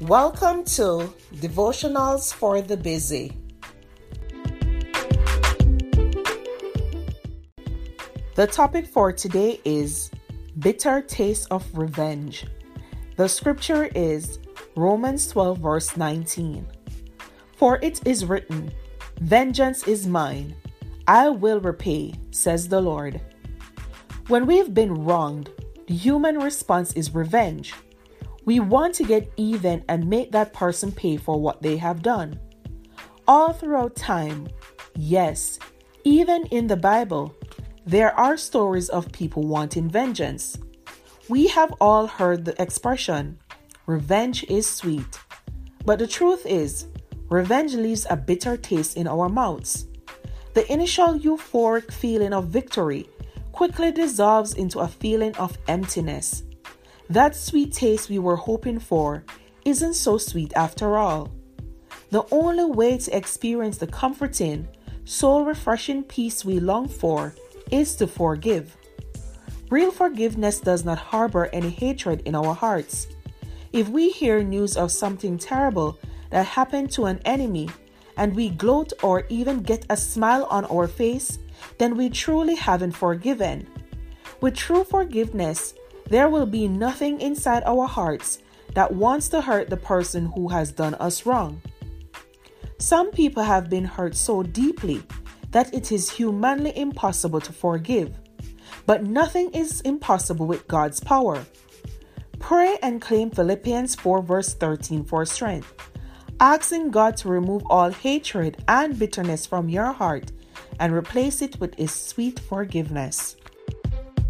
Welcome to Devotionals for the Busy. The topic for today is Bitter Taste of Revenge. The scripture is Romans 12, verse 19. For it is written, Vengeance is mine, I will repay, says the Lord. When we've been wronged, the human response is revenge. We want to get even and make that person pay for what they have done. All throughout time, yes, even in the Bible, there are stories of people wanting vengeance. We have all heard the expression, revenge is sweet. But the truth is, revenge leaves a bitter taste in our mouths. The initial euphoric feeling of victory quickly dissolves into a feeling of emptiness. That sweet taste we were hoping for isn't so sweet after all. The only way to experience the comforting, soul refreshing peace we long for is to forgive. Real forgiveness does not harbor any hatred in our hearts. If we hear news of something terrible that happened to an enemy and we gloat or even get a smile on our face, then we truly haven't forgiven. With true forgiveness, there will be nothing inside our hearts that wants to hurt the person who has done us wrong. Some people have been hurt so deeply that it is humanly impossible to forgive. But nothing is impossible with God's power. Pray and claim Philippians 4, verse 13 for strength, asking God to remove all hatred and bitterness from your heart and replace it with His sweet forgiveness.